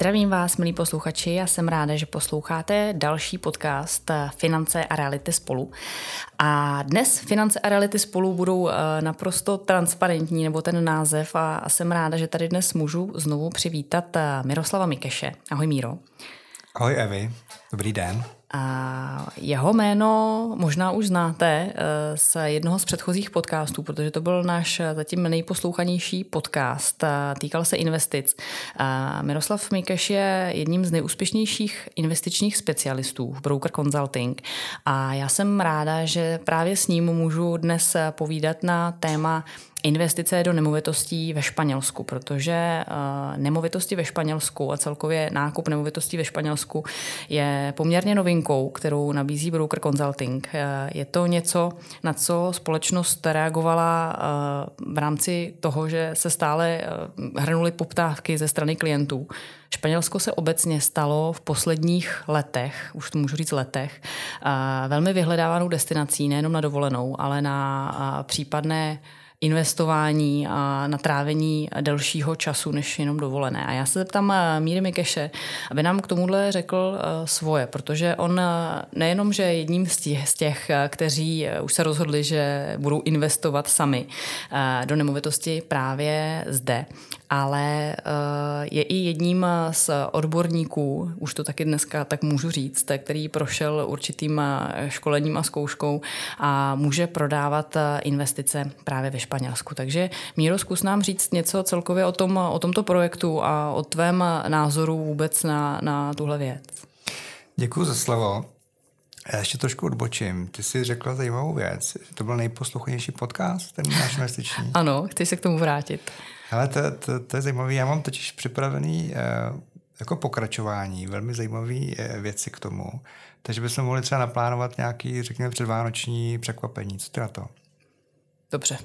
Zdravím vás, milí posluchači, já jsem ráda, že posloucháte další podcast Finance a reality spolu. A dnes Finance a reality spolu budou eh, naprosto transparentní, nebo ten název, a jsem ráda, že tady dnes můžu znovu přivítat eh, Miroslava Mikeše. Ahoj Míro. Ahoj Evi, dobrý den. A jeho jméno možná už znáte eh, z jednoho z předchozích podcastů, protože to byl náš zatím nejposlouchanější podcast. Týkal se investic. Miroslav Mikeš je jedním z nejúspěšnějších investičních specialistů v Broker Consulting a já jsem ráda, že právě s ním můžu dnes povídat na téma investice do nemovitostí ve Španělsku, protože uh, nemovitosti ve Španělsku a celkově nákup nemovitostí ve Španělsku je poměrně novinkou, kterou nabízí Broker Consulting. Uh, je to něco, na co společnost reagovala uh, v rámci toho, že se stále hrnuly poptávky ze strany klientů. Španělsko se obecně stalo v posledních letech, už to můžu říct letech, velmi vyhledávanou destinací nejenom na dovolenou, ale na případné investování a na trávení delšího času než jenom dovolené. A já se zeptám eh, Míry Mikeše, aby nám k tomuhle řekl eh, svoje, protože on eh, nejenom, že je jedním z těch, z těch, kteří už se rozhodli, že budou investovat sami do nemovitosti právě zde, ale je i jedním z odborníků, už to taky dneska tak můžu říct, který prošel určitým školením a zkouškou a může prodávat investice právě ve Španělsku. Takže Míro, zkus nám říct něco celkově o, tom, o tomto projektu a o tvém názoru vůbec na, na tuhle věc. Děkuji za slovo. Já ještě trošku odbočím. Ty jsi řekla zajímavou věc. To byl nejposlouchanější podcast, ten náš investiční. ano, chci se k tomu vrátit. Ale to, to, to je zajímavé. Já mám totiž připravený uh, jako pokračování, velmi zajímavé uh, věci k tomu. Takže bychom mohli třeba naplánovat nějaký, řekněme, předvánoční překvapení. Co ty na to? Dobře.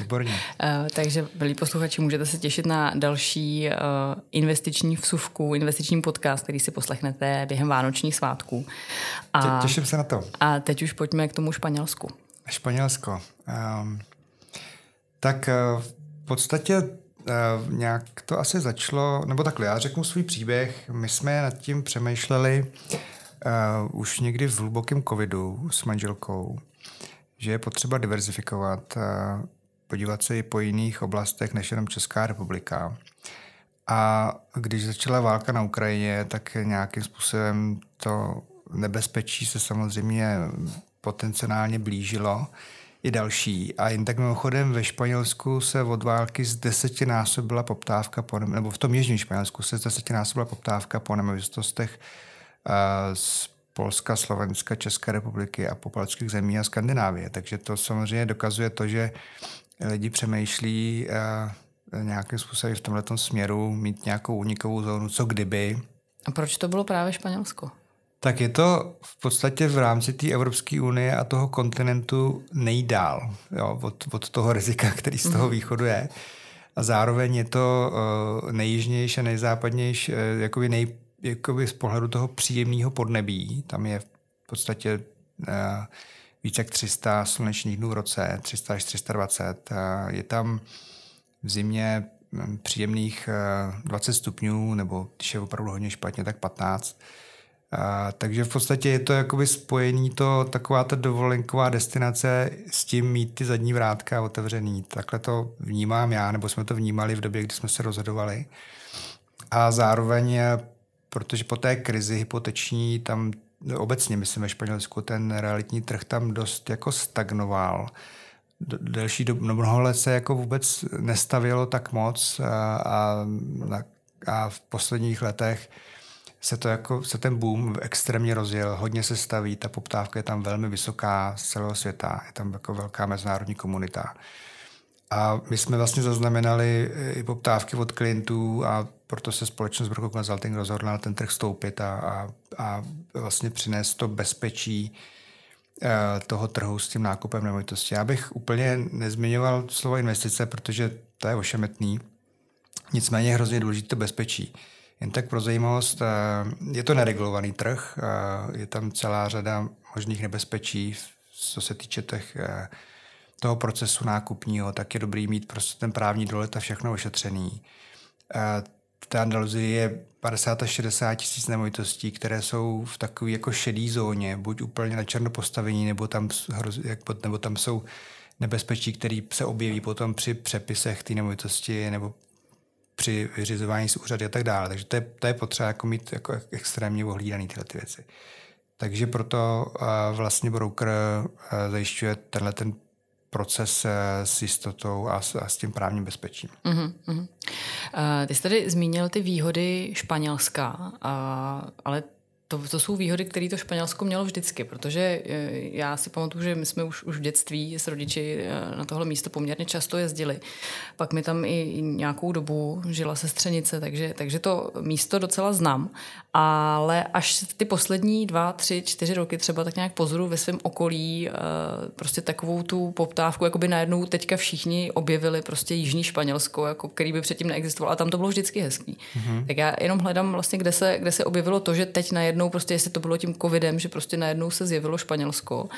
Výborně. Uh, takže, milí posluchači, můžete se těšit na další uh, investiční vsuvku, investiční podcast, který si poslechnete během vánočních svátků. A, Těším se na to. A teď už pojďme k tomu Španělsku. Španělsko. Um, tak uh, v podstatě uh, nějak to asi začalo, nebo takhle, já řeknu svůj příběh. My jsme nad tím přemýšleli uh, už někdy v hlubokém covidu s manželkou že je potřeba diverzifikovat, podívat se i po jiných oblastech než jenom Česká republika. A když začala válka na Ukrajině, tak nějakým způsobem to nebezpečí se samozřejmě potenciálně blížilo i další. A jen tak mimochodem ve Španělsku se od války z desetinásobila poptávka po, nebo v tom jižním Španělsku se z desetinásobila poptávka po nemovitostech z Polska, Slovenska, České republiky a popalských zemí a Skandinávie. Takže to samozřejmě dokazuje to, že lidi přemýšlí nějakým způsobem v tomto směru mít nějakou unikovou zónu, co kdyby. A proč to bylo právě Španělsko? Tak je to v podstatě v rámci té Evropské unie a toho kontinentu nejdál jo, od, od toho rizika, který z toho mhm. východu je. A zároveň je to uh, nejjižnější a nejzápadnější, uh, jakoby nej, jakoby z pohledu toho příjemného podnebí, tam je v podstatě uh, více jak 300 slunečních dnů v roce, 300 až 320. Uh, je tam v zimě hm, příjemných uh, 20 stupňů, nebo když je opravdu hodně špatně, tak 15. Uh, takže v podstatě je to jakoby spojení to, taková ta dovolenková destinace s tím mít ty zadní vrátka otevřený. Takhle to vnímám já, nebo jsme to vnímali v době, kdy jsme se rozhodovali. A zároveň protože po té krizi hypoteční tam obecně, myslím ve Španělsku, ten realitní trh tam dost jako stagnoval. Delší dobu, no mnoho let se jako vůbec nestavilo tak moc a, a, a v posledních letech se, to jako, se ten boom extrémně rozjel, hodně se staví, ta poptávka je tam velmi vysoká z celého světa, je tam jako velká mezinárodní komunita. A my jsme vlastně zaznamenali i poptávky od klientů a proto se společnost Broker Consulting rozhodla na ten trh stoupit a, a, a vlastně přinést to bezpečí uh, toho trhu s tím nákupem nemovitosti. Já bych úplně nezmiňoval slovo investice, protože to je ošemetný. Nicméně hrozně důležité bezpečí. Jen tak pro zajímavost, uh, je to neregulovaný trh, uh, je tam celá řada možných nebezpečí, co se týče těch, toho procesu nákupního, tak je dobrý mít prostě ten právní dolet a všechno ošetřený. Té Andaluzii je 50 až 60 tisíc nemovitostí, které jsou v takové jako šedé zóně, buď úplně na černo postavení, nebo tam, nebo tam jsou nebezpečí, které se objeví potom při přepisech té nemovitosti nebo při vyřizování z úřady a tak dále. Takže to je, to je potřeba jako mít jako extrémně ohlídaný tyhle ty věci. Takže proto uh, vlastně broker uh, zajišťuje tenhle ten proces uh, s jistotou a s, a s tím právním bezpečím. Uh-huh. Uh, ty jsi tady zmínil ty výhody Španělska, uh, ale to, to jsou výhody, které to Španělsko mělo vždycky, protože eh, já si pamatuju, že my jsme už, už v dětství s rodiči eh, na tohle místo poměrně často jezdili. Pak mi tam i nějakou dobu žila sestřenice, takže, takže to místo docela znám. Ale až ty poslední dva, tři, čtyři roky třeba tak nějak pozoru ve svém okolí eh, prostě takovou tu poptávku, jako by najednou teďka všichni objevili prostě Jižní Španělsko, jako který by předtím neexistovalo a tam to bylo vždycky hezký. Mm-hmm. Tak já jenom hledám vlastně, kde se, kde se objevilo to, že teď najednou najednou prostě, jestli to bylo tím covidem, že prostě najednou se zjevilo Španělsko uh,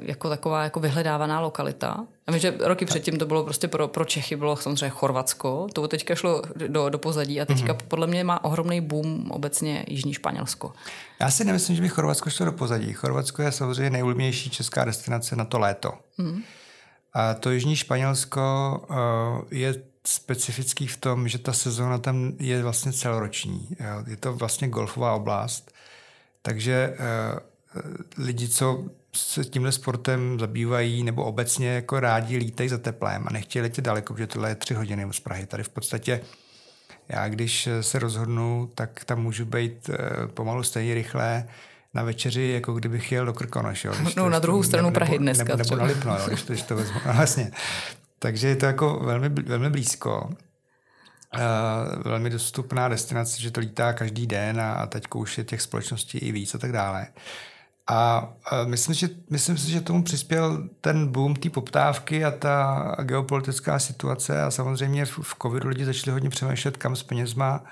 jako taková jako vyhledávaná lokalita. A vím, že roky předtím to bylo prostě pro, pro Čechy, bylo samozřejmě Chorvatsko, to teďka šlo do, do pozadí a teďka mm-hmm. podle mě má ohromný boom obecně Jižní Španělsko. Já si nemyslím, že by Chorvatsko šlo do pozadí. Chorvatsko je samozřejmě nejulmější česká destinace na to léto. Mm. A to Jižní Španělsko uh, je specifický v tom, že ta sezóna tam je vlastně celoroční. Je to vlastně golfová oblast, takže uh, lidi, co se tímhle sportem zabývají nebo obecně jako rádi lítají za teplem a nechtějí letět daleko, protože tohle je tři hodiny z Prahy. Tady v podstatě já, když se rozhodnu, tak tam můžu být uh, pomalu stejně rychle na večeři, jako kdybych jel do Krkonoš. Jo, no, na druhou stranu nebo, Prahy dneska. Nebo, nebo na Lipno, jo, když, to, když to vezmu. No, vlastně. Takže je to jako velmi, velmi blízko. Uh, velmi dostupná destinace, že to lítá každý den a, a teď už je těch společností i víc a tak dále. A uh, myslím, že, myslím si, že tomu přispěl ten boom té poptávky a ta geopolitická situace a samozřejmě v, v covidu lidi začali hodně přemýšlet, kam s penězma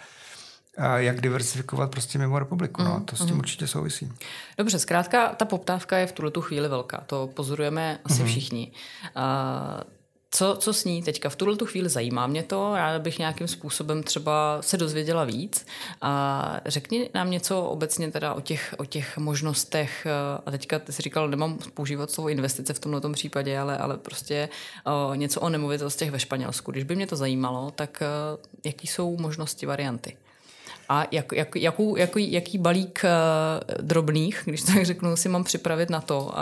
a jak diversifikovat prostě mimo republiku. No, to s tím mm. určitě souvisí. Dobře, zkrátka ta poptávka je v tuhle tu chvíli velká. To pozorujeme asi mm. všichni. Uh, co, co s ní teďka? V tuhle tu chvíli zajímá mě to, ráda bych nějakým způsobem třeba se dozvěděla víc. A řekni nám něco obecně teda o těch, o těch možnostech, a teďka ty jsi říkal, nemám používat slovo investice v tomto případě, ale, ale prostě o, něco o nemovitostech ve Španělsku. Když by mě to zajímalo, tak jaký jsou možnosti, varianty? A jak, jak, jakou, jaký, jaký balík uh, drobných, když tak řeknu, si mám připravit na to, uh,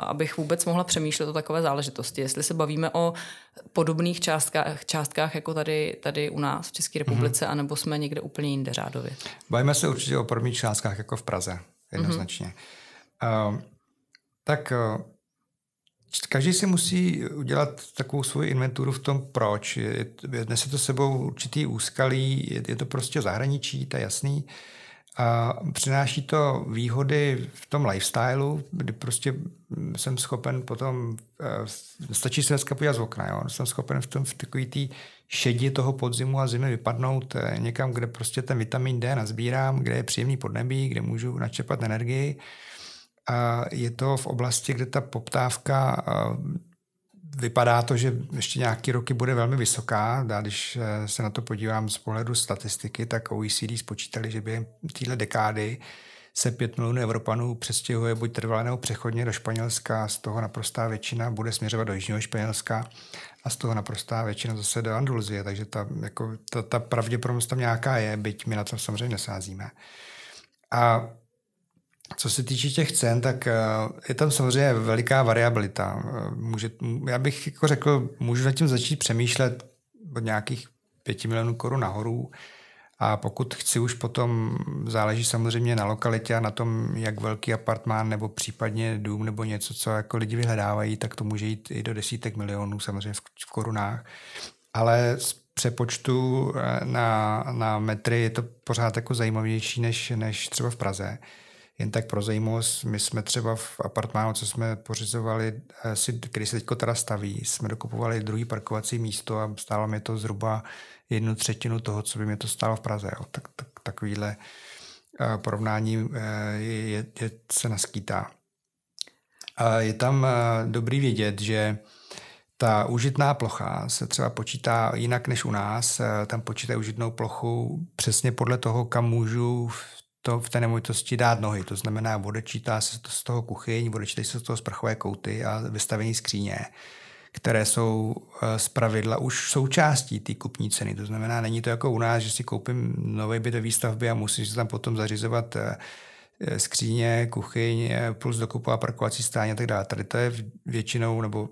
abych vůbec mohla přemýšlet o takové záležitosti. Jestli se bavíme o podobných částkách, částkách jako tady, tady u nás v České republice, mm-hmm. anebo jsme někde úplně jinde řádově. Bavíme se určitě o podobných částkách jako v Praze, jednoznačně. Mm-hmm. Uh, tak uh, Každý si musí udělat takovou svoji inventuru v tom, proč. Nese to sebou určitý úskalí, je, to prostě zahraničí, to je jasný. A přináší to výhody v tom lifestylu, kdy prostě jsem schopen potom, eh, stačí se dneska podívat z okna, jo? jsem schopen v tom v takový tý šedi toho podzimu a zimy vypadnout eh, někam, kde prostě ten vitamin D nazbírám, kde je příjemný podnebí, kde můžu načepat energii je to v oblasti, kde ta poptávka vypadá to, že ještě nějaký roky bude velmi vysoká. Dá, když e, se na to podívám z pohledu statistiky, tak OECD spočítali, že během téhle dekády se 5 milionů Evropanů přestěhuje buď trvalé nebo přechodně do Španělska, z toho naprostá většina bude směřovat do Jižního Španělska a z toho naprostá většina zase do Andaluzie, takže ta, jako, ta, ta pravděpodobnost tam nějaká je, byť my na to samozřejmě nesázíme. A co se týče těch cen, tak eh, je tam samozřejmě veliká variabilita. Eh, může, já bych jako řekl, můžu nad tím začít přemýšlet od nějakých pěti milionů korun nahoru a pokud chci už potom, záleží samozřejmě na lokalitě a na tom, jak velký apartmán nebo případně dům nebo něco, co jako lidi vyhledávají, tak to může jít i do desítek milionů samozřejmě v, korunách. Ale z přepočtu eh, na, na metry je to pořád jako zajímavější než, než třeba v Praze. Jen tak pro zajímavost, my jsme třeba v apartmánu, co jsme pořizovali, eh, který se teď teda staví, jsme dokupovali druhý parkovací místo a stálo mi to zhruba jednu třetinu toho, co by mi to stálo v Praze. Jo. Tak, tak, takovýhle eh, porovnání eh, je, je, je, se naskýtá. Je tam dobrý vědět, že ta užitná plocha se třeba počítá jinak než u nás. Tam počítají užitnou plochu přesně podle toho, kam můžu v, to, v té nemovitosti dát nohy. To znamená, odečítá se to z toho kuchyň, odečítají se z toho sprchové kouty a vystavení skříně které jsou eh, z pravidla už součástí té kupní ceny. To znamená, není to jako u nás, že si koupím nový byt ve výstavbě a musím si tam potom zařizovat eh, eh, skříně, kuchyň, plus dokupová parkovací stání a tak dále. Tady to je většinou, nebo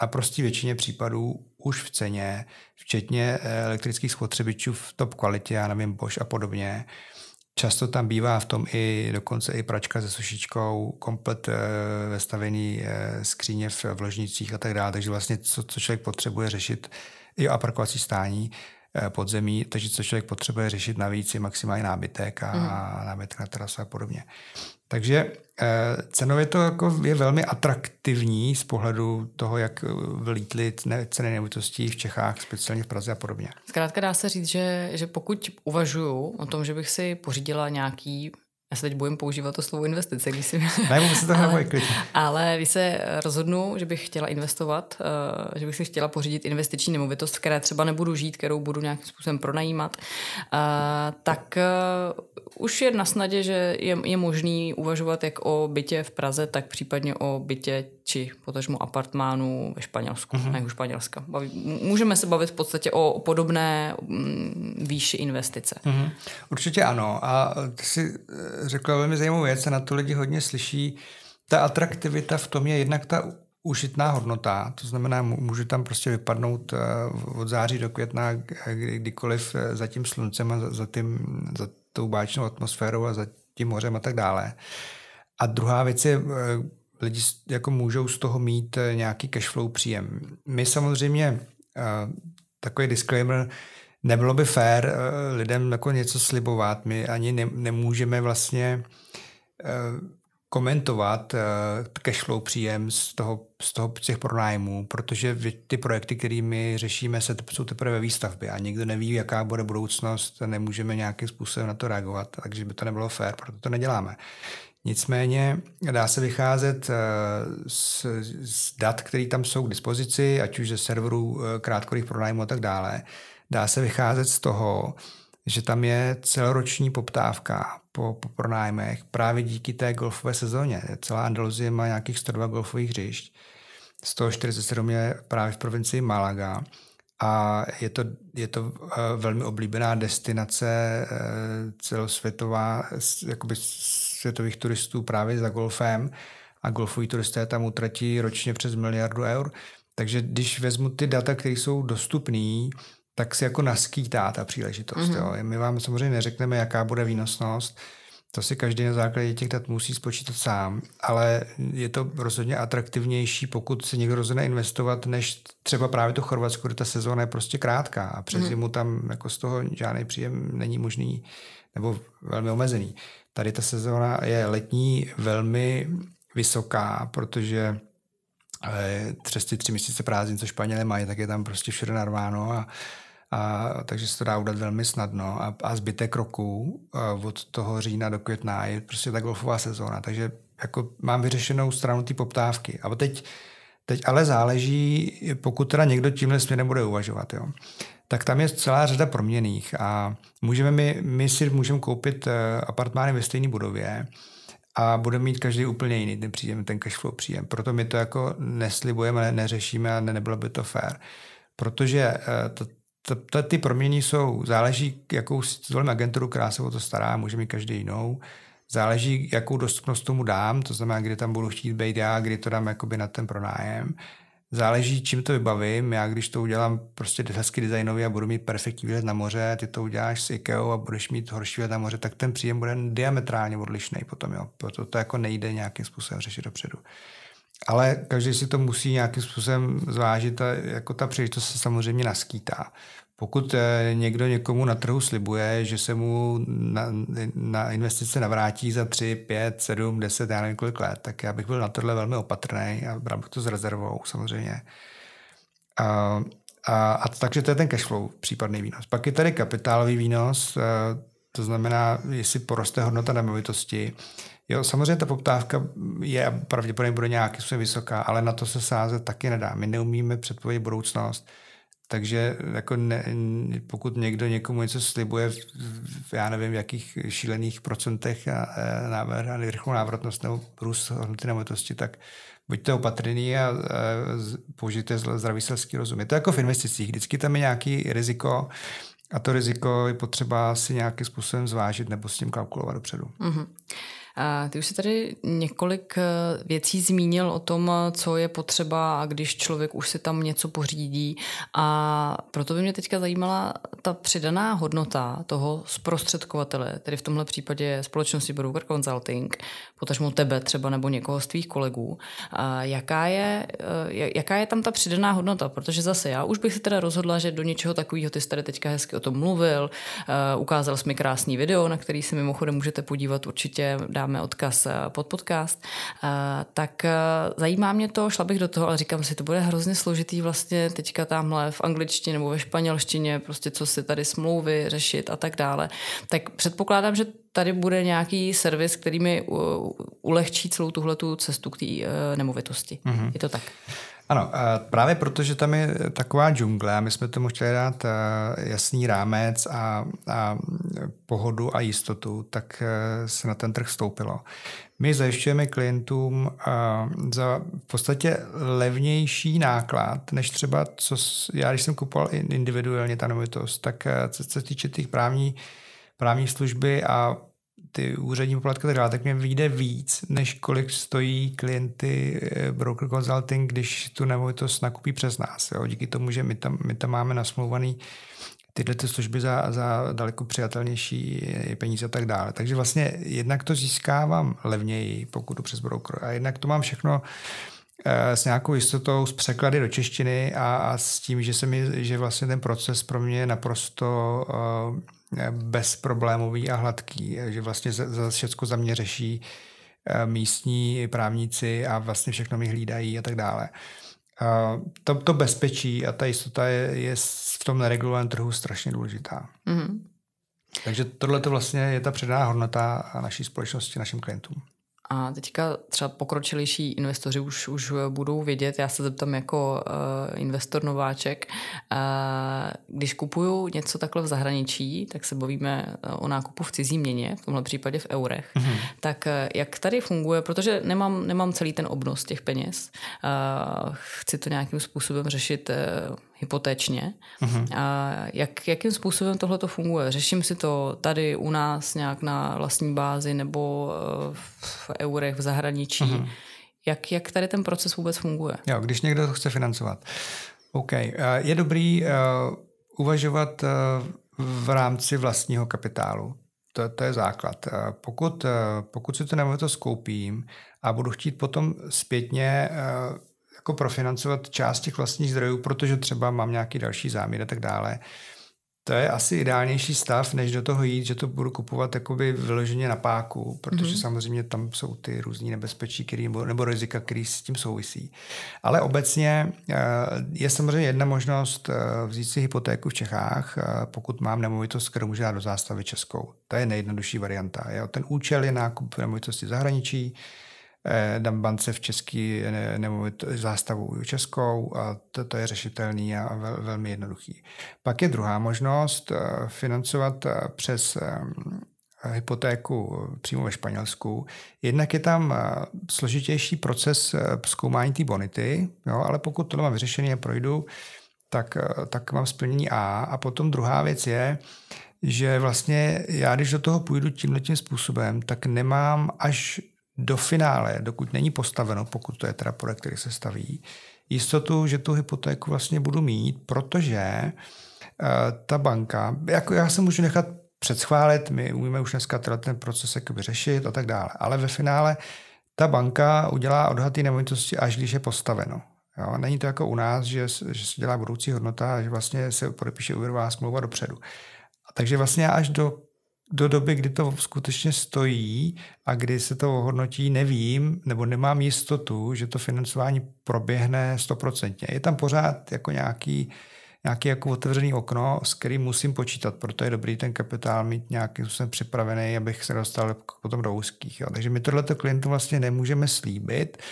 na prostý většině případů už v ceně, včetně elektrických spotřebičů v top kvalitě, já nevím, Bosch a podobně. Často tam bývá v tom i dokonce i pračka se sušičkou, komplet e, vestavený e, skříně v, v ložnicích a tak dále. Takže vlastně co, co člověk potřebuje řešit, i aparkovací stání e, podzemí, takže co člověk potřebuje řešit navíc je maximální nábytek a, mm. a nábytek na terasu a podobně. Takže eh, cenově to jako je velmi atraktivní z pohledu toho, jak vlítly ceny nemovitostí v Čechách, speciálně v Praze a podobně. Zkrátka dá se říct, že, že pokud uvažuju o tom, že bych si pořídila nějaký já se teď bojím používat to slovo investice, když si... Ne, se to ale, ale když se rozhodnu, že bych chtěla investovat, uh, že bych si chtěla pořídit investiční nemovitost, které třeba nebudu žít, kterou budu nějakým způsobem pronajímat, uh, tak uh, už je na snadě, že je, je možný uvažovat jak o bytě v Praze, tak případně o bytě či potažmu apartmánu ve Španělsku, uh-huh. ne u Španělska. Baví, můžeme se bavit v podstatě o podobné mm, výši investice. Uh-huh. Určitě ano. A ty si eh, řekla velmi zajímavou věc, a na to lidi hodně slyší. Ta atraktivita v tom je jednak ta užitná hodnota, to znamená, může tam prostě vypadnout eh, od září do května kdykoliv eh, za tím sluncem a za, tím, za tou báčnou atmosférou a za tím mořem a tak dále. A druhá věc je, lidi jako můžou z toho mít eh, nějaký cashflow příjem. My samozřejmě, eh, takový disclaimer, nebylo by fér eh, lidem jako něco slibovat. My ani ne, nemůžeme vlastně komentovat cashflow příjem z toho, z toho těch pronájmů, protože ty projekty, kterými řešíme, se jsou teprve ve výstavbě a nikdo neví, jaká bude budoucnost, nemůžeme nějakým způsobem na to reagovat, takže by to nebylo fér, proto to neděláme. Nicméně dá se vycházet eh, z, z dat, které tam jsou k dispozici, ať už ze serverů eh, krátkodých pronájmů a tak dále. Dá se vycházet z toho, že tam je celoroční poptávka po, po pronájmech právě díky té golfové sezóně. Celá Andaluzie má nějakých 102 golfových hřišť, 147 je právě v provincii Malaga a je to, je to eh, velmi oblíbená destinace celosvětová, jakoby světových turistů právě za golfem a golfoví turisté tam utratí ročně přes miliardu eur. Takže když vezmu ty data, které jsou dostupné, tak si jako naskýtá ta příležitost. Mm-hmm. Jo. My vám samozřejmě neřekneme, jaká bude výnosnost, to si každý na základě těch dat musí spočítat sám, ale je to rozhodně atraktivnější, pokud se někdo rozhodne investovat, než třeba právě to Chorvatsko, kde ta sezóna je prostě krátká a přes mm. zimu tam jako z toho žádný příjem není možný nebo velmi omezený. Tady ta sezóna je letní velmi vysoká, protože eh, přes ty tři měsíce prázdnin, co Španělé mají, tak je tam prostě všude narváno a, a takže se to dá udat velmi snadno a, a zbytek roku od toho října do května je prostě ta golfová sezóna, takže jako mám vyřešenou stranu té poptávky. A teď, teď ale záleží, pokud teda někdo tímhle směrem bude uvažovat. Jo tak tam je celá řada proměných a můžeme my, my si můžeme koupit eh, apartmány ve stejné budově a budeme mít každý úplně jiný ten příjem, ten cash flow příjem. Proto my to jako neslibujeme, neřešíme a nebylo by to fair. Protože eh, to, ty proměny jsou, záleží, jakou zvolím agenturu, která se o to stará, může mít každý jinou. Záleží, jakou dostupnost tomu dám, to znamená, kdy tam budu chtít být já, kdy to dám jakoby na ten pronájem. Záleží, čím to vybavím. Já když to udělám prostě hezky designově a budu mít perfektní výhled na moře, ty to uděláš s IKEA a budeš mít horší výhled na moře, tak ten příjem bude diametrálně odlišný potom. Jo. Proto to jako nejde nějakým způsobem řešit dopředu. Ale každý si to musí nějakým způsobem zvážit a jako ta příležitost se samozřejmě naskýtá. Pokud eh, někdo někomu na trhu slibuje, že se mu na, na investice navrátí za 3, 5, 7, 10, já nevím kolik let, tak já bych byl na tohle velmi opatrný a bral bych to s rezervou samozřejmě. A, a, a takže to je ten cashflow, případný výnos. Pak je tady kapitálový výnos, eh, to znamená, jestli poroste hodnota nemovitosti. Jo, samozřejmě ta poptávka je pravděpodobně bude nějaký způsobem vysoká, ale na to se sázet taky nedá. My neumíme předpovědět budoucnost. Takže jako ne, pokud někdo někomu něco slibuje, já nevím, v jakých šílených procentech a, a, a rychlou návratnost nebo růst hodnoty nemovitosti, tak buďte opatrný a, a použijte zdravý selský rozum. Je to jako v investicích. Vždycky tam je nějaký riziko a to riziko je potřeba si nějakým způsobem zvážit nebo s tím kalkulovat dopředu. Mm-hmm. Ty už si tady několik eh, věcí zmínil o tom, co je potřeba, když člověk už si tam něco pořídí. A proto by mě teďka zajímala ta přidaná hodnota toho zprostředkovatele, tedy v tomhle případě společnosti Broker Consulting, potažmo tebe třeba nebo někoho z tvých kolegů. Jaká je, eh, jaká je tam ta přidaná hodnota? Protože zase já už bych se teda rozhodla, že do něčeho takového ty jsi tady teďka hezky o tom mluvil, eh, ukázal jsi mi krásný video, na který si mimochodem můžete podívat určitě, dá dáme odkaz eh, pod podcast, tak zajímá mě to, šla bych do toho, ale říkám si, to bude hrozně složitý vlastně teďka tamhle v angličtině nebo ve španělštině, prostě co si tady smlouvy řešit a tak dále. Tak předpokládám, že tady bude nějaký servis, který mi ulehčí celou tuhletu cestu k té nemovitosti. Mm-hmm. Je to tak? Ano, právě protože tam je taková džungle a my jsme tomu chtěli dát jasný rámec a, a pohodu a jistotu, tak se na ten trh stoupilo. My zajišťujeme klientům za v podstatě levnější náklad, než třeba, co já, když jsem kupoval individuálně ta nemovitost, tak co se týče těch právní, právní služby a ty úřední poplatky tak dále, tak mě vyjde víc, než kolik stojí klienty eh, broker consulting, když tu nemovitost nakupí přes nás. Jo? Díky tomu, že my tam, my tam máme nasmluvaný tyhle ty služby za, za daleko přijatelnější peníze a tak dále. Takže vlastně jednak to získávám levněji, pokud jdu přes broker, a jednak to mám všechno eh, s nějakou jistotou, s překlady do češtiny a, a s tím, že, se mi, že vlastně ten proces pro mě je naprosto uh, bezproblémový a hladký, že vlastně za, za všechno za mě řeší eh, místní právníci a vlastně všechno mi hlídají a tak dále. A to, to bezpečí a ta jistota je, je v tom neregulovaném trhu strašně důležitá. Mm-hmm. Takže tohle to vlastně je ta předaná hodnota naší společnosti, našim klientům. A teďka třeba pokročilejší investoři už, už budou vědět, já se zeptám jako uh, investor nováček, uh, když kupuju něco takhle v zahraničí, tak se bavíme eh, o nákupu v cizí měně, v tomhle případě v eurech, mm-hmm. tak uh, jak tady funguje, protože nemám, nemám celý ten obnos těch peněz, uh, chci to nějakým způsobem řešit uh, hypotéčně. Uh-huh. A jak, jakým způsobem tohle to funguje? Řeším si to tady u nás nějak na vlastní bázi nebo eh, v eurech v zahraničí? Uh-huh. Jak, jak tady ten proces vůbec funguje? Jo, když někdo to chce financovat. OK. Eh, je dobrý uh, uvažovat v rámci vlastního kapitálu. To, to je základ. Pokud, pokud si to nemovitost koupím a budu chtít potom zpětně jako profinancovat část těch vlastních zdrojů, protože třeba mám nějaký další záměr a tak dále. To je asi ideálnější stav, než do toho jít, že to budu kupovat jakoby vyloženě na páku, protože mm-hmm. samozřejmě tam jsou ty různé nebezpečí který, nebo, nebo rizika, které s tím souvisí. Ale obecně eh, je samozřejmě jedna možnost eh, vzít si hypotéku v Čechách, eh, pokud mám nemovitost, kterou můžu dát do zástavy českou. To je nejjednodušší varianta. Ten účel je nákup nemovitosti v zahraničí, dám bance v český nemovit zástavu českou a to, to je řešitelný a vel, velmi jednoduchý. Pak je druhá možnost eh, financovat eh, přes hypotéku přímo ve Španělsku. Jednak je tam složitější proces zkoumání té bonity, jo, ale pokud to mám vyřešený a projdu, tak, tak mám splnění A. A potom druhá věc je, že vlastně já, když do toho půjdu tímhle tím způsobem, tak nemám až do finále, dokud není postaveno, pokud to je teda projekt, který se staví, jistotu, že tu hypotéku vlastně budu mít, protože uh, ta banka, jako já se můžu nechat předschválit, my umíme už dneska ten proces jakoby řešit a tak dále, ale ve finále ta banka udělá odhad nemovitosti, až když je postaveno. Jo? Není to jako u nás, že, že se dělá budoucí hodnota že vlastně se podepíše úvěrová smlouva dopředu. Takže vlastně až do do doby, kdy to skutečně stojí a kdy se to ohodnotí, nevím, nebo nemám jistotu, že to financování proběhne stoprocentně. Je tam pořád jako nějaký, nějaký jako otevřený okno, s kterým musím počítat, proto je dobrý ten kapitál mít nějakým způsobem připravený, abych se dostal potom do úzkých. Jo. Takže my tohleto klientu vlastně nemůžeme slíbit,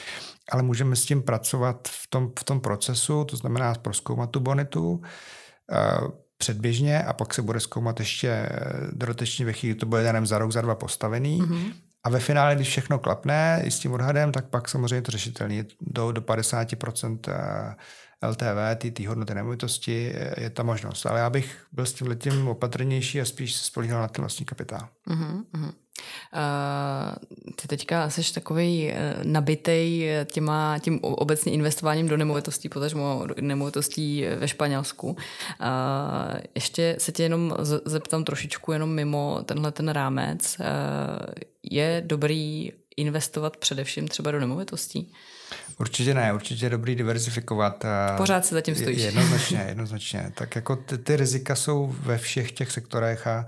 ale můžeme s tím pracovat v tom, v tom procesu, to znamená proskoumat tu bonitu, uh, předběžně a pak se bude zkoumat ještě eh, dodatečně ve chvíli, to bude jenom za rok, za dva postavený. Mm-hmm. A ve finále, když všechno klapne i s tím odhadem, tak pak samozřejmě to řešitelný do, do 50% eh, LTV, ty hodnoty nemovitosti, je ta možnost. Ale já bych byl s tím letím opatrnější a spíš se spolíhal na ten vlastní kapitál. Mm-hmm. Ty teďka jsi takový uh, nabitej těma, tím obecně investováním do nemovitostí, potažmo nemovitostí ve Španělsku. Ještě se tě jenom zeptám trošičku jenom mimo tenhle ten rámec. Je dobrý investovat především třeba do nemovitostí? Určitě ne, určitě je dobrý diverzifikovat. Pořád si zatím stojíš. Jednoznačně, jednoznačně. Tak jako ty, ty rizika jsou ve všech těch sektorech a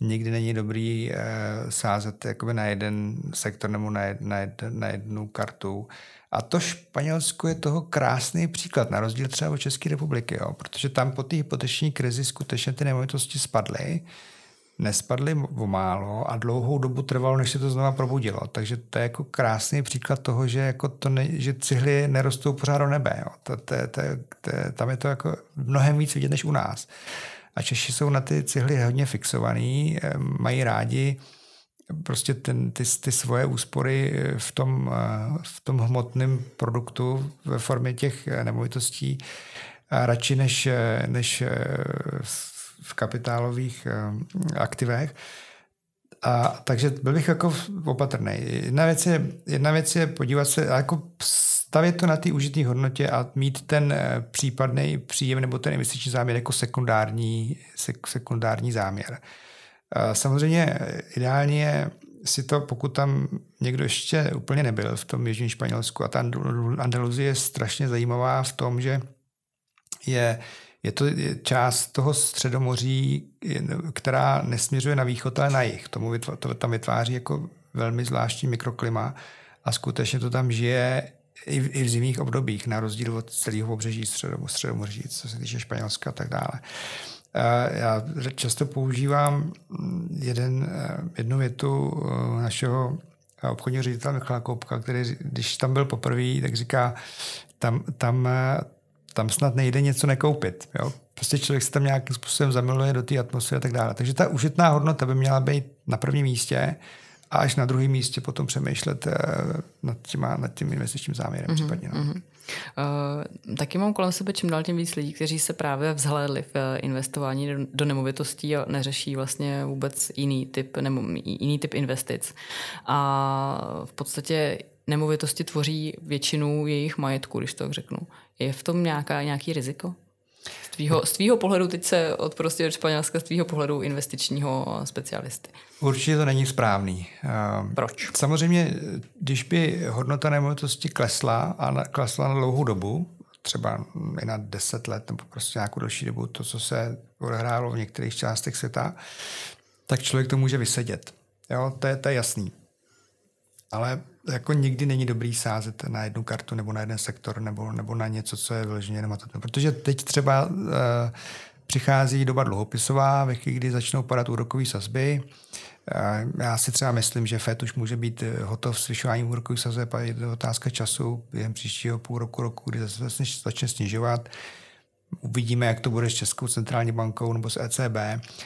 nikdy není dobrý uh, sázet jakoby na jeden sektor nebo na, jed, na, jed, na jednu kartu. A to Španělsko je toho krásný příklad, na rozdíl třeba od České republiky, jo, protože tam po té hypoteční krizi skutečně ty nemovitosti spadly, nespadly o málo a dlouhou dobu trvalo, než se to znova probudilo. Takže to je jako krásný příklad toho, že, jako to ne, že cihly nerostou pořád do nebe. Jo. To, to, to, to, tam je to jako mnohem víc vidět než u nás. A Češi jsou na ty cihly hodně fixovaný, eh, mají rádi prostě ten, ty, ty svoje úspory eh, v tom, eh, v tom hmotném produktu ve formě těch nemovitostí a radši než, než v kapitálových aktivech. A, takže byl bych jako opatrný. Jedna věc je, jedna věc je podívat se, jako stavět to na té užitý hodnotě a mít ten eh, případný příjem nebo ten investiční záměr jako sekundární, sek, sekundární záměr. Samozřejmě eh, ideálně je si to, pokud tam někdo ještě úplně nebyl v tom Jižním Španělsku a ta Andaluzie je strašně zajímavá v tom, že je, je to část toho středomoří, která nesměřuje na východ, ale na jih. Tomu to tam vytváří jako velmi zvláštní mikroklima a skutečně to tam žije i v, i v zimních obdobích, na rozdíl od celého pobřeží středomu, středomoří, co se týče Španělska a tak dále. Já často používám jeden, jednu větu eh, našeho obchodního ředitele Michala Koupka, který, když tam byl poprvé, tak říká, tam, tam, tam snad nejde něco nekoupit. Jo? Prostě člověk se tam nějakým způsobem zamiluje do té atmosféry a tak dále. Takže ta užitná hodnota by měla být na prvním místě a až na druhém místě potom přemýšlet eh, nad, těma, nad tím investičním záměrem mm-hmm, případně. No. Mm-hmm. Uh, taky mám kolem sebe čím dál tím víc lidí, kteří se právě vzhlédli v eh, investování do, do nemovitostí a neřeší vlastně vůbec jiný typ, nemo, jiný typ investic. A v podstatě nemovitosti tvoří většinu jejich majetku, když to tak řeknu. Je v tom nějaká, nějaký riziko? Z tvýho, z tvýho pohledu, teď se od prostě od Španělska, z tvýho pohledu investičního specialisty. Určitě to není správný. Ehm, Proč? Samozřejmě, když by hodnota nemovitosti klesla a na, klesla na dlouhou dobu, třeba i na 10 let nebo prostě nějakou další dobu, to, co se odehrálo v některých částech světa, tak člověk to může vysedět. Jo, to je, to je jasný. Ale jako nikdy není dobrý sázet na jednu kartu nebo na jeden sektor nebo, nebo na něco, co je vyloženě nematatelné. Protože teď třeba uh, přichází doba dluhopisová, ve chvíli, kdy začnou padat úrokové sazby. Uh, já si třeba myslím, že FED už může být eh, hotov s zvyšováním úrokových sazeb a je to otázka času během příštího půl roku, roku, kdy zase začne snižovat. Uvidíme, jak to bude s Českou centrální bankou nebo s ECB.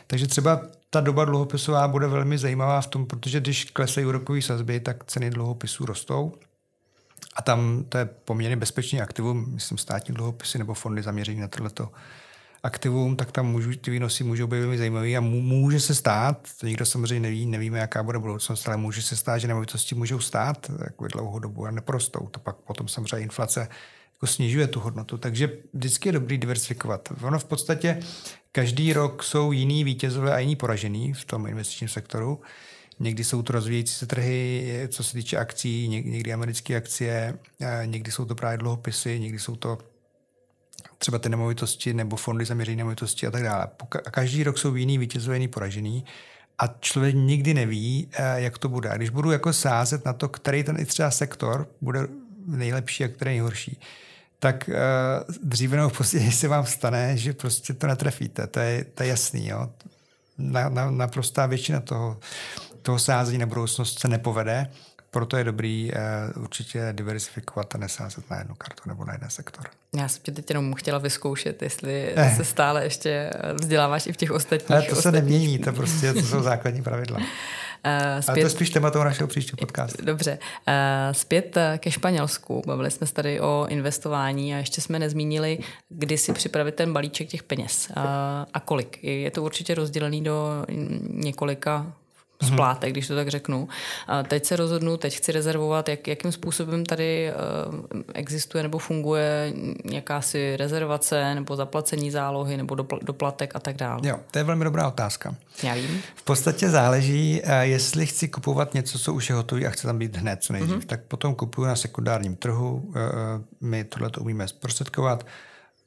Takže třeba ta doba dluhopisová bude velmi zajímavá v tom, protože když klesají úrokové sazby, tak ceny dluhopisů rostou. A tam to je poměrně bezpečný aktivum, myslím státní dluhopisy nebo fondy zaměřené na tohleto aktivum, tak tam můžu, ty výnosy můžou být velmi zajímavé a může se stát, to nikdo samozřejmě neví, nevíme, jaká bude budoucnost, ale může se stát, že nemovitosti můžou stát jako dlouhou dobu a neprostou. To pak potom samozřejmě inflace jako snižuje tu hodnotu. Takže vždycky je dobrý diversifikovat. Ono v podstatě každý rok jsou jiný vítězové a jiný poražený v tom investičním sektoru. Někdy jsou to rozvíjející se trhy, co se týče akcí, někdy americké akcie, někdy jsou to právě dluhopisy, někdy jsou to třeba ty nemovitosti nebo fondy zaměřené nemovitosti a tak dále. A každý rok jsou jiný vítězové, jiný poražený a člověk nikdy neví, eh, jak to bude. A když budu jako sázet na to, který ten i třeba sektor bude nejlepší a který nejhorší, tak uh, dříve nebo později se vám stane, že prostě to netrefíte. To je, to je jasný. Jo? Na, na, naprostá většina toho, toho sázení na budoucnost se nepovede, proto je dobrý uh, určitě diversifikovat a nesázet na jednu kartu nebo na jeden sektor. Já jsem tě teď jenom chtěla vyzkoušet, jestli eh. se stále ještě vzděláváš i v těch ostatních. Ale to ostatních... se nemění, to prostě to jsou základní pravidla. Zpět... Ale to je spíš tématou našeho příštího podcastu. Dobře. Uh, zpět eh, ke Španělsku. Bavili jsme se tady o investování a ještě jsme nezmínili, kdy si připravit ten balíček těch peněz. A kolik. Je to určitě rozdělený do několika. Splátek, když to tak řeknu. A teď se rozhodnu, teď chci rezervovat, jak, jakým způsobem tady uh, existuje nebo funguje jakási rezervace nebo zaplacení zálohy nebo dopl- doplatek a tak dále. Jo, to je velmi dobrá otázka. Já vím. V podstatě záleží, uh, jestli chci kupovat něco, co už je hotové a chci tam být hned co nejdřív, mm-hmm. tak potom kupuju na sekundárním trhu. Uh, my tohle to umíme zprostředkovat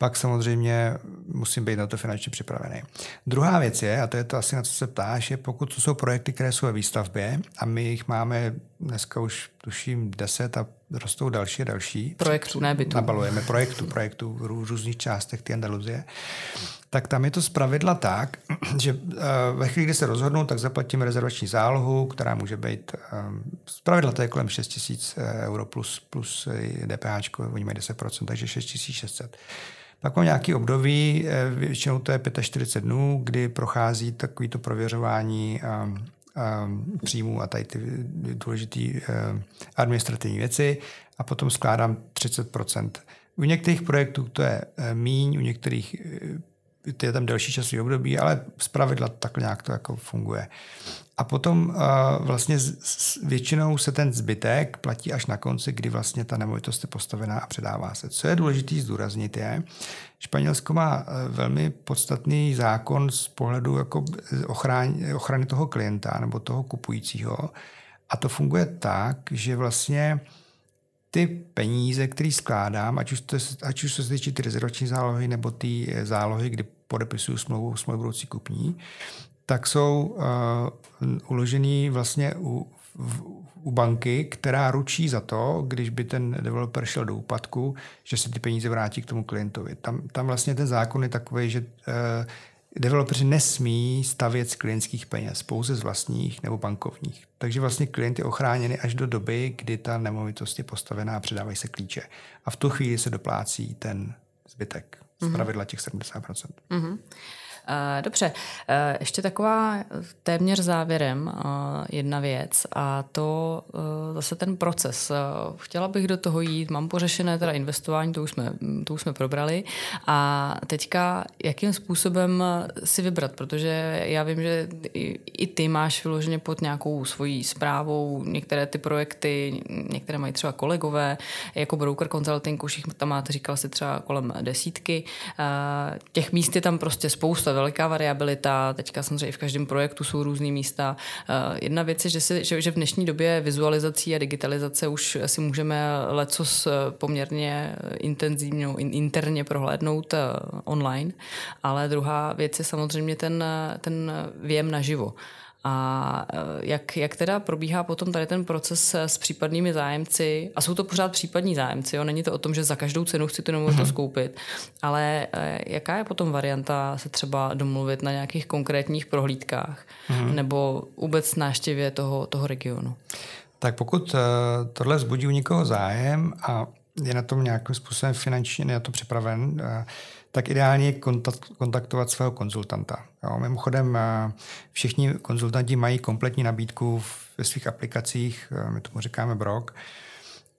pak samozřejmě musím být na to finančně připravený. Druhá věc je, a to je to asi na co se ptáš, je pokud to jsou projekty, které jsou ve výstavbě a my jich máme dneska už tuším 10 a rostou další a další. Projektů, ne bytů. Nabalujeme projektu, projektu v různých částech ty Andaluzie. Tak tam je to zpravidla tak, že uh, ve chvíli, kdy se rozhodnou, tak zaplatíme rezervační zálohu, která může být, um, zpravidla to je kolem 6 000 euro plus, plus DPH, oni mají 10%, takže 6 600. Pak mám nějaký období, eh, většinou to je 45 dnů, kdy prochází takovýto prověřování um, um, příjmů a tady ty důležité um, administrativní věci. A potom skládám 30% U některých projektů to je míň, u některých je tam delší časový období, ale zpravidla takhle nějak to jako funguje. A potom uh, vlastně z, z, většinou se ten zbytek platí až na konci, kdy vlastně ta nemovitost je postavená a předává se. Co je důležité zdůraznit je, Španělsko má velmi podstatný zákon z pohledu jako ochrany, ochrany toho klienta nebo toho kupujícího. A to funguje tak, že vlastně ty peníze, které skládám, ať už, to, ať už se týče ty rezervační zálohy nebo ty zálohy, kdy podepisuju smlouvu s budoucí kupní, tak jsou uh, uložený vlastně u, v, u banky, která ručí za to, když by ten developer šel do úpadku, že se ty peníze vrátí k tomu klientovi. Tam, tam vlastně ten zákon je takový, že uh, developeri nesmí stavět z klientských peněz, pouze z vlastních nebo bankovních. Takže vlastně klient je ochráněný až do doby, kdy ta nemovitost je postavená a předávají se klíče. A v tu chvíli se doplácí ten zbytek, z mhm. pravidla těch 70%. Mm-hmm. Eh, dobře, eh, ještě taková téměř závěrem eh, jedna věc a to zase ten proces. Chtěla bych do toho jít, mám pořešené teda investování, to už jsme, to už jsme probrali a teďka jakým způsobem si vybrat, protože já vím, že i ty máš vyloženě pod nějakou svojí zprávou některé ty projekty, některé mají třeba kolegové, jako broker consulting, už jich tam máte, říkal si třeba kolem desítky. Těch míst je tam prostě spousta, veliká variabilita, teďka samozřejmě v každém projektu jsou různé místa. Eh, jedna věc je, že, si, že, že v dnešní době vizualizací a digitalizace už si můžeme lecos eh, poměrně intenzivně, interně prohlédnout eh, online, ale druhá věc je samozřejmě ten, ten věm naživo. A eh, jak, jak teda probíhá potom tady ten proces s případnými zájemci? A jsou to pořád případní zájemci, jo? není to o tom, že za každou cenu chci tu nemovitost mm-hmm. koupit, ale eh, jaká je potom varianta se třeba domluvit na nějakých konkrétních prohlídkách mm-hmm. nebo vůbec náštěvě toho, toho regionu? Tak pokud tohle vzbudí u někoho zájem a je na tom nějakým způsobem finančně na to připraven, tak ideálně kontaktovat svého konzultanta. Jo, mimochodem, eh, všichni konzultanti mají kompletní nabídku ve svých aplikacích, eh, my tomu říkáme Brok,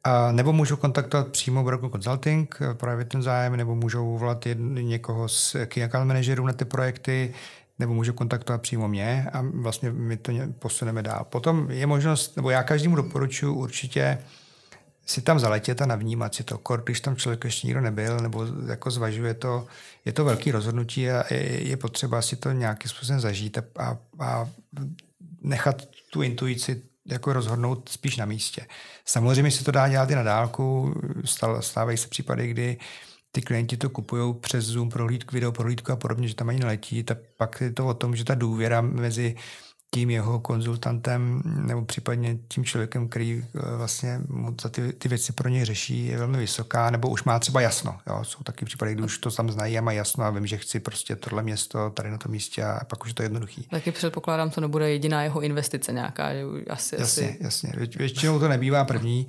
a nebo můžou kontaktovat přímo Broker Consulting, eh, projevit ten zájem, nebo můžou volat někoho z key account manažerů na ty projekty, nebo můžou kontaktovat přímo mě a vlastně my to posuneme dál. Potom je možnost, nebo já každému doporučuji určitě si tam zaletět a navnímat si to. Kor, když tam člověk ještě nikdo nebyl, nebo jako zvažuje to, je to velký rozhodnutí a je, je potřeba si to nějakým způsobem zažít a, a nechat tu intuici jako rozhodnout spíš na místě. Samozřejmě se to dá dělat i na dálku, stávají se případy, kdy ty klienti to kupují přes Zoom prohlídku, video prohlídku a podobně, že tam ani neletí, tak pak je to o tom, že ta důvěra mezi tím jeho konzultantem nebo případně tím člověkem, který eh, vlastně mu za ty, ty věci pro něj řeší, je velmi vysoká, nebo už má třeba jasno. Jo? Jsou taky případy, kdy už to tam znají a má jasno a vím, že chci prostě tohle město tady na tom místě a pak už je to jednoduchý. Taky předpokládám, to nebude jediná jeho investice nějaká. Že asi, jasně, asi... jasně. Většinou to nebývá první.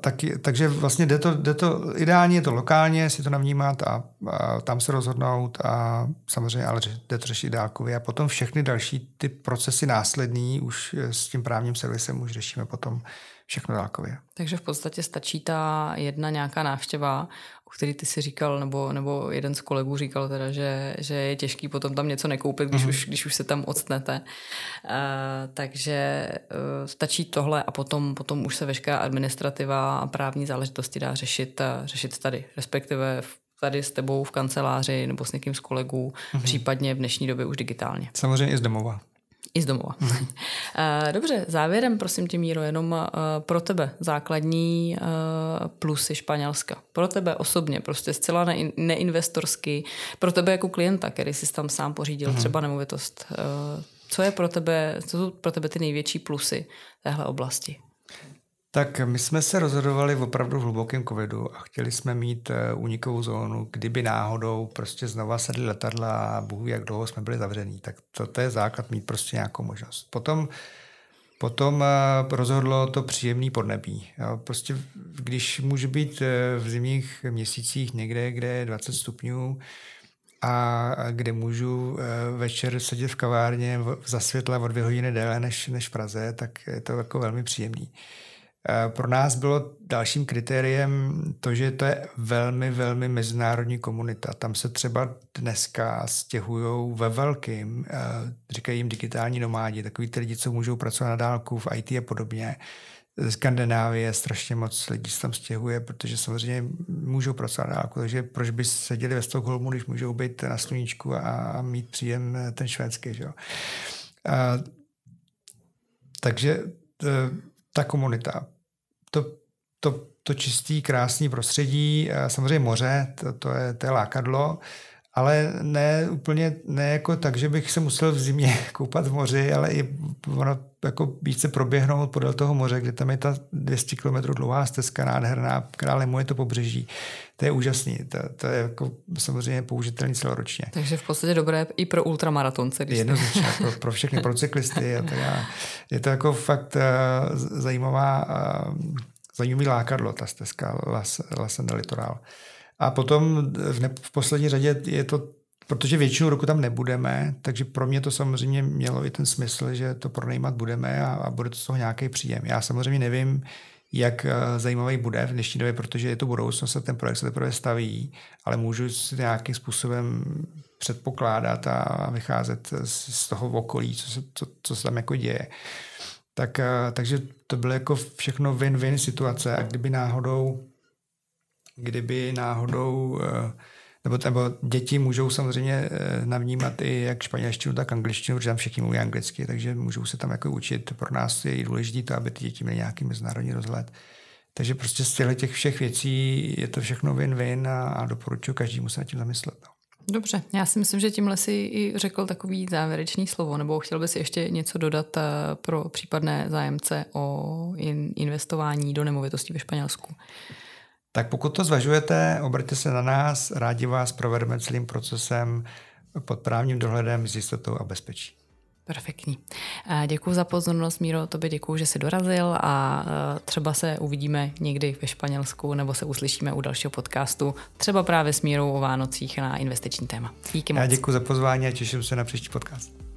Tak, takže vlastně jde to, jde to, ideálně je to lokálně si to navnímat a, a tam se rozhodnout a samozřejmě ale jde to řešit dálkově. A potom všechny další ty procesy následní už s tím právním servisem už řešíme potom všechno dálkově. Takže v podstatě stačí ta jedna nějaká návštěva, o který ty si říkal, nebo, nebo jeden z kolegů říkal teda, že, že je těžký potom tam něco nekoupit, když, mm-hmm. už, když už se tam odstnete. Uh, takže uh, stačí tohle a potom, potom už se veškerá administrativa a právní záležitosti dá řešit, uh, řešit tady, respektive tady s tebou v kanceláři nebo s někým z kolegů, mm-hmm. případně v dnešní době už digitálně. Samozřejmě i z domova. I z domova. Mhm. Dobře, závěrem, prosím tě, Míro, jenom pro tebe základní plusy Španělska. Pro tebe osobně, prostě zcela neinvestorsky. Pro tebe jako klienta, který jsi tam sám pořídil uh-huh. třeba nemovitost. Co je pro tebe, co jsou pro tebe ty největší plusy téhle oblasti? Tak my jsme se rozhodovali opravdu v hlubokém covidu a chtěli jsme mít unikovou eh, zónu, kdyby náhodou prostě znova sedli letadla a bůh jak dlouho jsme byli zavření. Tak to, to je základ mít prostě nějakou možnost. Potom Potom eh, rozhodlo to příjemný podnebí. Prostě když můžu být eh, v zimních měsících někde, kde je 20 stupňů a kde můžu večer sedět v kavárně za světla o dvě hodiny déle než, než v Praze, tak je to jako velmi příjemný. Eh, pro nás bylo dalším kritériem to, že to je velmi, velmi mezinárodní komunita. Tam se třeba dneska stěhují ve velkým, eh, říkají jim digitální nomádi, takový ty lidi, co můžou pracovat na dálku v IT a podobně. Ze Skandinávie strašně moc lidí se tam stěhuje, protože samozřejmě můžou pracovat na dálku, takže proč by seděli ve Stockholmu, když můžou být na sluníčku a mít příjem eh, ten švédský. Že? A, takže ta komunita to, to čistý, krásný prostředí, samozřejmě moře, to, to, je, to je lákadlo, ale ne úplně, ne jako tak, že bych se musel v zimě koupat v moři, ale i ono jako více proběhnout podél toho moře, kde tam je ta 200 km dlouhá stezka nádherná, která lemuje to pobřeží. To je úžasný. To, to je jako samozřejmě použitelný celoročně. Takže v podstatě dobré i pro ultramaratonce. Když Jednoznačně, pro, pro všechny, pro cyklisty. A já, je to jako fakt uh, zajímavá, uh, zajímavý lákadlo, ta stezka Las, Las Litoral. A potom v, ne, v poslední řadě je to protože většinu roku tam nebudeme, takže pro mě to samozřejmě mělo i ten smysl, že to pronajímat budeme a, a bude to z toho nějaký příjem. Já samozřejmě nevím, jak eh, zajímavý bude v dnešní době, protože je to budoucnost a ten projekt se teprve staví, ale můžu si nějakým způsobem předpokládat a vycházet z, toho okolí, co se, co, co se tam jako děje. Tak, eh, takže to bylo jako všechno win-win situace a kdyby náhodou kdyby náhodou uh, nebo, nebo děti můžou samozřejmě eh, navnímat i jak španělštinu, tak angličtinu, protože tam všichni mluví anglicky, takže můžou se tam jako učit. Pro nás je důležité to, aby ty děti měly nějaký mezinárodní rozhled. Takže prostě z těch všech věcí je to všechno win-win a, a doporučuji každému se na tím zamyslet. No. Dobře, já si myslím, že tímhle si i řekl takový závěrečný slovo, nebo chtěl bys ještě něco dodat eh, pro případné zájemce o investování do nemovitostí ve Španělsku? Tak pokud to zvažujete, obraťte se na nás, rádi vás provedeme celým procesem pod právním dohledem s jistotou a bezpečí. Perfektní. Děkuji za pozornost, Míro, tobě děkuji, že jsi dorazil a e, třeba se uvidíme někdy ve Španělsku nebo se uslyšíme u dalšího podcastu, třeba právě s Mírou o Vánocích na investiční téma. Díky moc. Já děkuji za pozvání a těším se na příští podcast.